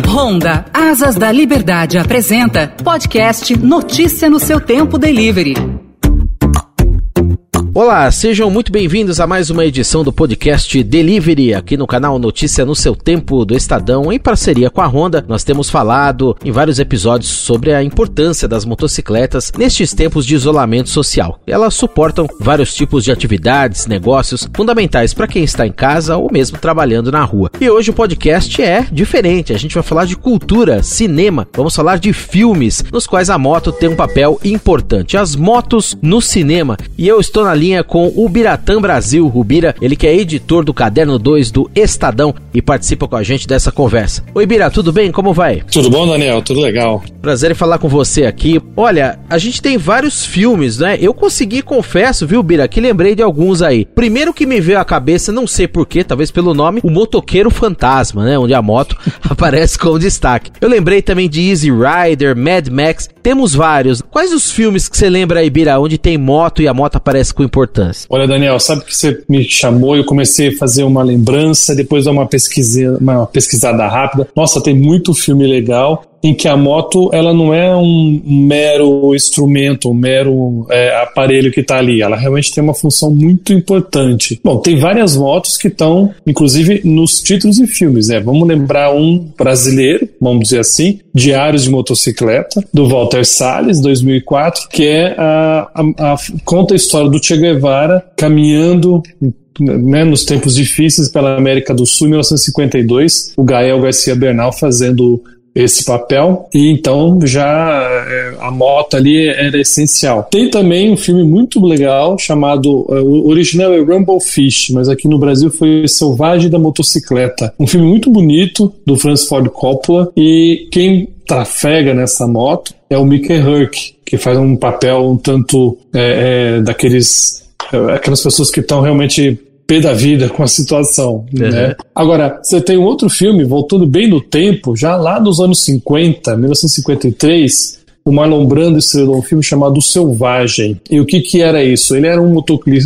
Honda Asas da Liberdade apresenta podcast Notícia no seu tempo delivery. Olá, sejam muito bem-vindos a mais uma edição do podcast Delivery, aqui no canal Notícia no seu Tempo do Estadão, em parceria com a Honda. Nós temos falado em vários episódios sobre a importância das motocicletas nestes tempos de isolamento social. Elas suportam vários tipos de atividades, negócios fundamentais para quem está em casa ou mesmo trabalhando na rua. E hoje o podcast é diferente, a gente vai falar de cultura, cinema, vamos falar de filmes nos quais a moto tem um papel importante. As motos no cinema. E eu estou na linha com o Biratã Brasil. O Bira, ele que é editor do Caderno 2 do Estadão e participa com a gente dessa conversa. Oi, Bira, tudo bem? Como vai? Tudo bom, Daniel? Tudo legal. Prazer em falar com você aqui. Olha, a gente tem vários filmes, né? Eu consegui, confesso, viu, Bira, que lembrei de alguns aí. Primeiro que me veio à cabeça, não sei porquê, talvez pelo nome, o Motoqueiro Fantasma, né? Onde a moto aparece como destaque. Eu lembrei também de Easy Rider, Mad Max. Temos vários. Quais os filmes que você lembra aí, Bira, onde tem moto e a moto aparece com importância? Olha, Daniel, sabe que você me chamou, eu comecei a fazer uma lembrança, depois dar uma, uma pesquisada rápida. Nossa, tem muito filme legal em que a moto ela não é um mero instrumento, um mero é, aparelho que está ali. Ela realmente tem uma função muito importante. Bom, tem várias motos que estão, inclusive, nos títulos de filmes. Né? Vamos lembrar um brasileiro, vamos dizer assim, Diários de Motocicleta, do Walter Salles, 2004, que é a, a, a conta a história do Che Guevara caminhando né, nos tempos difíceis pela América do Sul, em 1952, o Gael Garcia Bernal fazendo esse papel e então já é, a moto ali era essencial. Tem também um filme muito legal chamado é, o original é Rumble Fish, mas aqui no Brasil foi Selvagem da Motocicleta. Um filme muito bonito do Francis Ford Coppola e quem trafega nessa moto é o Mickey Herc, que faz um papel um tanto é, é, daqueles é, aquelas pessoas que estão realmente pé da vida com a situação. Uhum. Né? Agora, você tem um outro filme, voltando bem no tempo, já lá nos anos 50, 1953, o Marlon Brando estrelou um filme chamado Selvagem. E o que, que era isso? Ele era um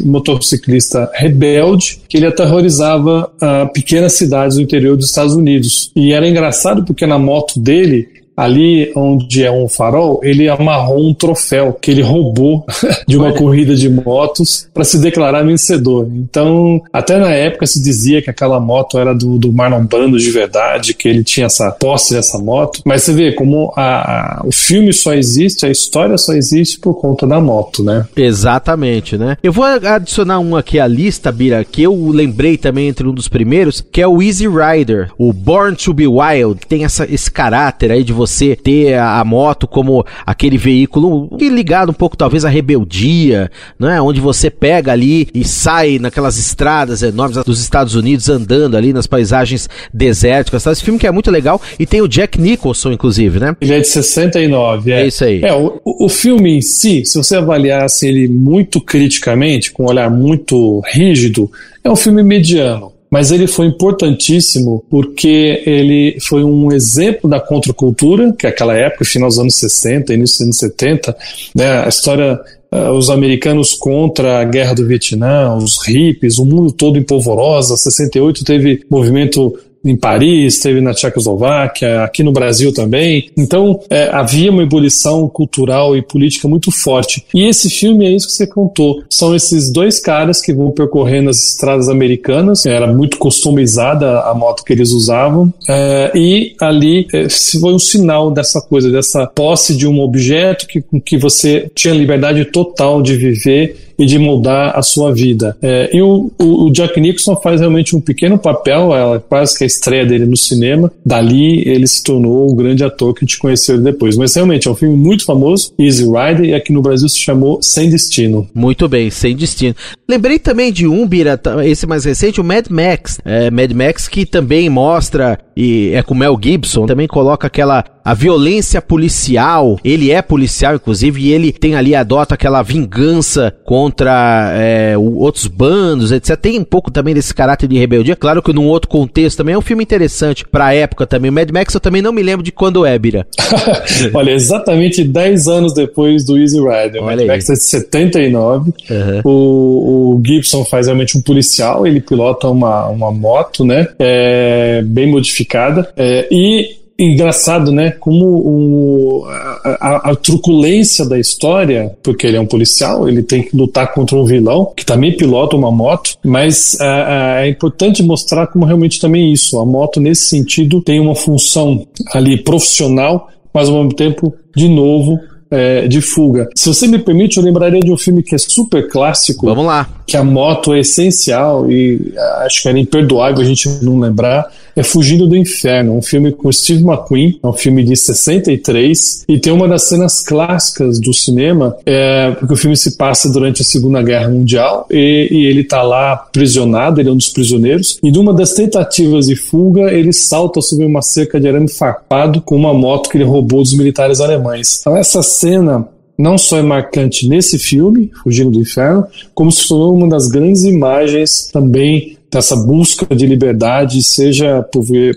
motociclista rebelde que ele aterrorizava uh, pequenas cidades do interior dos Estados Unidos. E era engraçado porque na moto dele ali onde é um farol, ele amarrou um troféu que ele roubou de uma Olha. corrida de motos para se declarar vencedor. Então, até na época se dizia que aquela moto era do, do Marlon Brando de verdade, que ele tinha essa posse dessa moto. Mas você vê como a, a, o filme só existe, a história só existe por conta da moto, né? Exatamente, né? Eu vou adicionar um aqui à lista, Bira, que eu lembrei também entre um dos primeiros, que é o Easy Rider, o Born to Be Wild, que tem essa, esse caráter aí de você você ter a, moto como aquele veículo ligado um pouco talvez à rebeldia, né? Onde você pega ali e sai naquelas estradas enormes dos Estados Unidos andando ali nas paisagens desérticas. Tá? Esse filme que é muito legal e tem o Jack Nicholson, inclusive, né? Ele é de 69, é. É isso aí. É, o, o filme em si, se você avaliasse ele muito criticamente, com um olhar muito rígido, é um filme mediano mas ele foi importantíssimo porque ele foi um exemplo da contracultura, que é aquela época, final dos anos 60, início dos anos 70, né, a história uh, os americanos contra a guerra do Vietnã, os hippies, o mundo todo em polvorosa. 68 teve movimento em Paris, teve na Tchecoslováquia, aqui no Brasil também. Então é, havia uma ebulição cultural e política muito forte. E esse filme é isso que você contou. São esses dois caras que vão percorrendo as estradas americanas. Era muito customizada a moto que eles usavam. É, e ali é, foi um sinal dessa coisa, dessa posse de um objeto que, que você tinha liberdade total de viver e de moldar a sua vida. É, e o, o, Jack Nicholson faz realmente um pequeno papel, é quase que a estreia dele no cinema. Dali ele se tornou o grande ator que gente conheceu depois. Mas realmente é um filme muito famoso, Easy Rider, e aqui no Brasil se chamou Sem Destino. Muito bem, Sem Destino. Lembrei também de um, Bira, esse mais recente, o Mad Max. É, Mad Max que também mostra, e é com Mel Gibson, também coloca aquela a violência policial. Ele é policial, inclusive, e ele tem ali, adota aquela vingança contra é, outros bandos, etc. Tem um pouco também desse caráter de rebeldia. Claro que num outro contexto também é um filme interessante pra época também. O Mad Max eu também não me lembro de quando é, Bira. Olha, exatamente 10 anos depois do Easy Rider. O Mad aí. Max é de 79. Uhum. O, o, Gibson faz realmente um policial, ele pilota uma, uma moto, né? É, bem modificada. É, e engraçado, né? Como o, a, a, a, truculência da história, porque ele é um policial, ele tem que lutar contra um vilão que também pilota uma moto, mas é importante mostrar como realmente também isso. A moto, nesse sentido, tem uma função ali profissional, mas ao mesmo tempo, de novo, é, de fuga. Se você me permite, eu lembraria de um filme que é super clássico. Vamos lá. Que a moto é essencial e acho que era imperdoável a gente não lembrar é Fugindo do Inferno, um filme com Steve McQueen, é um filme de 63, e tem uma das cenas clássicas do cinema, é, porque o filme se passa durante a Segunda Guerra Mundial, e, e ele está lá prisionado, ele é um dos prisioneiros, e numa das tentativas de fuga, ele salta sobre uma cerca de arame farpado com uma moto que ele roubou dos militares alemães. Então essa cena não só é marcante nesse filme, Fugindo do Inferno, como se tornou uma das grandes imagens também dessa busca de liberdade, seja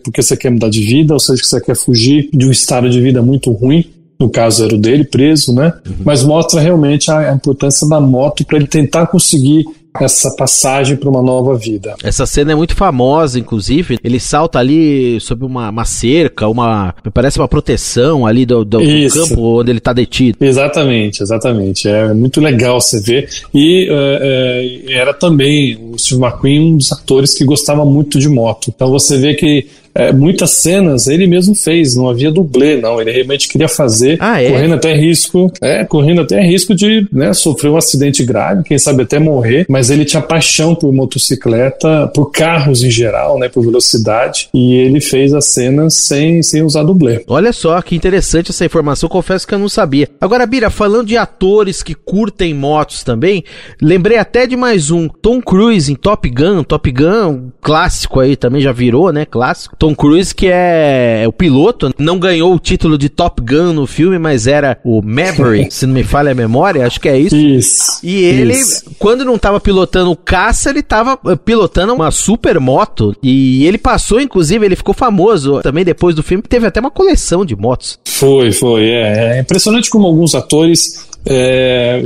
porque você quer mudar de vida, ou seja que você quer fugir de um estado de vida muito ruim, no caso era o dele, preso, né? Uhum. Mas mostra realmente a, a importância da moto para ele tentar conseguir essa passagem para uma nova vida. Essa cena é muito famosa, inclusive. Ele salta ali sob uma, uma cerca, uma. parece uma proteção ali do, do, do campo onde ele está detido. Exatamente, exatamente. É muito legal você ver. E uh, uh, era também o Steve McQueen um dos atores que gostava muito de moto. Então você vê que é, muitas cenas ele mesmo fez, não havia dublê, não. Ele realmente queria fazer, ah, é? correndo até risco, é, correndo até risco de né, sofrer um acidente grave, quem sabe até morrer, mas ele tinha paixão por motocicleta, por carros em geral, né, por velocidade, e ele fez as cenas sem, sem usar dublê. Olha só que interessante essa informação, confesso que eu não sabia. Agora, Bira, falando de atores que curtem motos também, lembrei até de mais um, Tom Cruise em Top Gun, Top Gun, clássico aí também já virou, né, clássico. Tom Cruise, que é, o piloto, não ganhou o título de Top Gun no filme, mas era o Maverick, se não me falha a memória, acho que é isso. Isso. E ele, isso. quando não estava pilotando o caça, ele estava eh, pilotando uma super moto. E ele passou, inclusive, ele ficou famoso também depois do filme, teve até uma coleção de motos. Foi, foi. É, é impressionante como alguns atores é,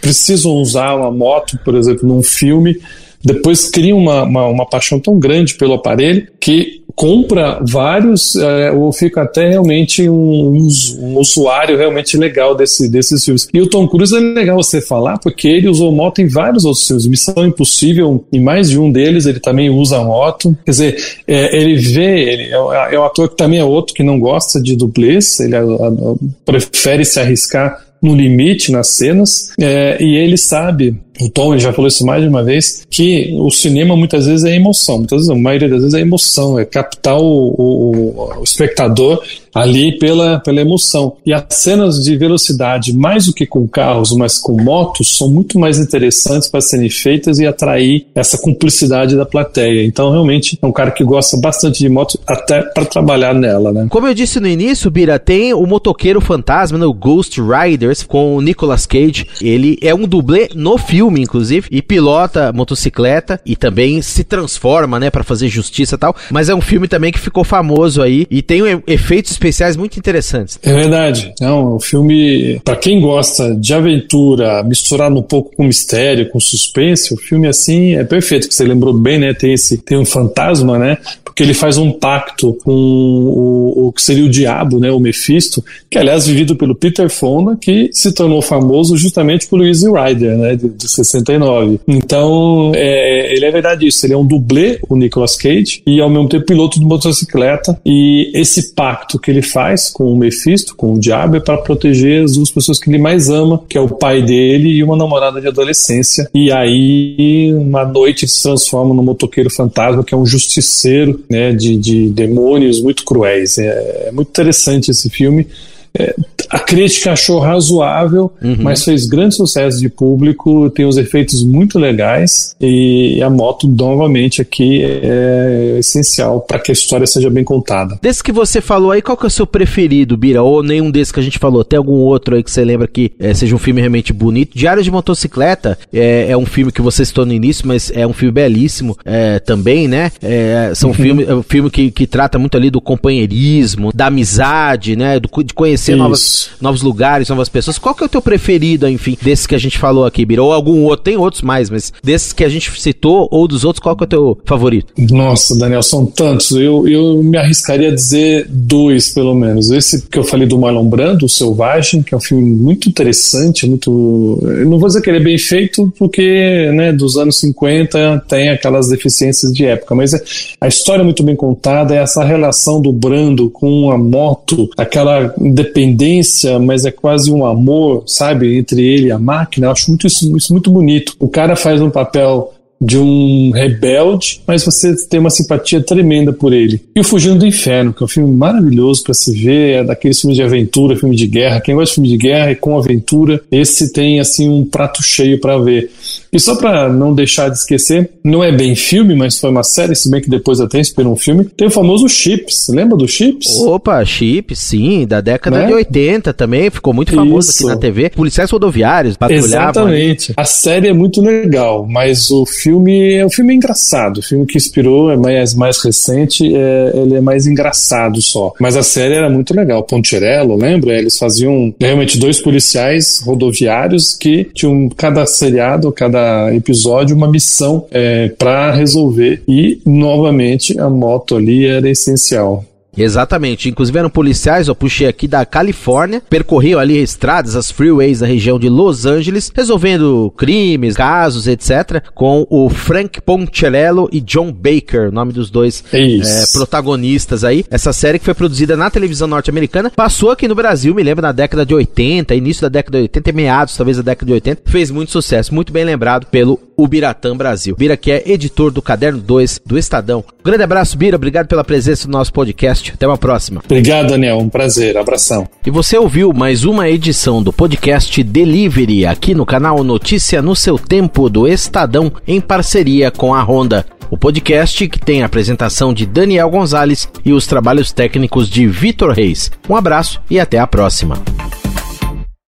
precisam usar uma moto, por exemplo, num filme depois criam uma, uma, uma, paixão tão grande pelo aparelho que compra vários é, ou fica até realmente um, um, usuário realmente legal desse, desses filmes. E o Tom Cruise é legal você falar porque ele usou moto em vários outros filmes. Missão Impossível, em mais de um deles, ele também usa moto. Quer dizer, é, ele vê, ele é, é um ator que também é outro que não gosta de dublês, ele a, a, prefere se arriscar no limite nas cenas, é, e ele sabe o Tom ele já falou isso mais de uma vez, que o cinema muitas vezes é emoção, muitas vezes, a maioria das vezes é emoção, é captar o, o, o, espectador ali pela, pela emoção. E as cenas de velocidade, mais do que com carros, mas com motos, são muito mais interessantes para serem feitas e atrair essa cumplicidade da plateia. Então, realmente, é um cara que gosta bastante de moto, até para trabalhar nela, né? Como eu disse no início, Bira, tem o motoqueiro fantasma, né, o Ghost Riders, com o Nicolas Cage. Ele é um dublê no filme filme, inclusive, e pilota motocicleta e também se transforma, né, para fazer justiça e tal. Mas é um filme também que ficou famoso aí e tem efeitos especiais muito interessantes. É verdade. Não, o filme, para quem gosta de aventura, misturado um pouco com mistério, com suspense, o filme assim é perfeito. Que você lembrou bem, né? Tem esse, tem um fantasma, né? Porque ele faz um pacto com o, o que seria o diabo, né? O Mephisto, que aliás vivido pelo Peter Fonda, que se tornou famoso justamente por Easy Rider, né? De, de 69. Então, é, ele é verdade isso. Ele é um dublê, o Nicolas Cage, e ao mesmo tempo piloto de motocicleta. E esse pacto que ele faz com o Mephisto, com o diabo, é para proteger as duas pessoas que ele mais ama, que é o pai dele e uma namorada de adolescência. E aí, uma noite, se transforma no motoqueiro fantasma, que é um justiceiro né, de, de demônios muito cruéis. É, é muito interessante esse filme. É, a crítica achou razoável, uhum. mas fez grande sucesso de público, tem os efeitos muito legais e a moto novamente aqui é essencial para que a história seja bem contada. Desse que você falou aí, qual que é o seu preferido, Bira? Ou nenhum desses que a gente falou? Tem algum outro aí que você lembra que é, seja um filme realmente bonito? Diário de Motocicleta é, é, um filme que você citou no início, mas é um filme belíssimo é, também, né? É, são uhum. filme, é um filme que, que trata muito ali do companheirismo, da amizade, né? Do, de conhecer conhecer novas, novos, novos lugares, novas pessoas. Qual que é o teu preferido, enfim, desses que a gente falou aqui, Bira? Ou algum outro? Tem outros mais, mas desses que a gente citou ou dos outros, qual que é o teu favorito? Nossa, Daniel, são tantos. Eu, eu me arriscaria a dizer dois, pelo menos. Esse que eu falei do Marlon Brando, O Selvagem, que é um filme muito interessante, muito... Eu não vou dizer que ele é bem feito, porque, né, dos anos 50 tem aquelas deficiências de época, mas é, a história é muito bem contada, é essa relação do Brando com a moto, aquela independência, mas é quase um amor, sabe, entre ele e a máquina. Eu acho muito isso, isso muito bonito. O cara faz um papel de um rebelde, mas você tem uma simpatia tremenda por ele. E o Fugindo do Inferno, que é um filme maravilhoso para se ver, é daqueles filmes de aventura, filme de guerra. Quem gosta de filme de guerra e com aventura, esse tem assim um prato cheio para ver. E só para não deixar de esquecer, não é bem filme, mas foi uma série, se bem que depois até inspirou um filme. Tem o famoso Chips, lembra do Chips? Opa, Chips, sim, da década né? de 80 também, ficou muito famoso Isso. aqui na TV. Policiais rodoviários patrulhavam. Exatamente. A série é muito legal, mas o filme filme é um filme engraçado. O filme que inspirou é mais, mais recente, é, ele é mais engraçado só. Mas a série era muito legal. Poncherello, lembra? Eles faziam realmente dois policiais rodoviários que tinham cada seriado, cada episódio, uma missão é, para resolver. E, novamente, a moto ali era essencial. Exatamente. Inclusive eram policiais, eu puxei aqui da Califórnia, percorriam ali estradas, as freeways da região de Los Angeles, resolvendo crimes, casos, etc. Com o Frank Poncherello e John Baker, nome dos dois é, protagonistas aí. Essa série que foi produzida na televisão norte-americana, passou aqui no Brasil, me lembro, na década de 80, início da década de 80, meados talvez da década de 80, fez muito sucesso, muito bem lembrado pelo Ubiratã Brasil. Bira que é editor do Caderno 2 do Estadão. Um grande abraço, Bira, obrigado pela presença no nosso podcast. Até uma próxima. Obrigado, Daniel. Um prazer. Abração. E você ouviu mais uma edição do podcast Delivery aqui no canal Notícia no seu tempo do Estadão em parceria com a Honda. O podcast que tem a apresentação de Daniel Gonzalez e os trabalhos técnicos de Vitor Reis. Um abraço e até a próxima.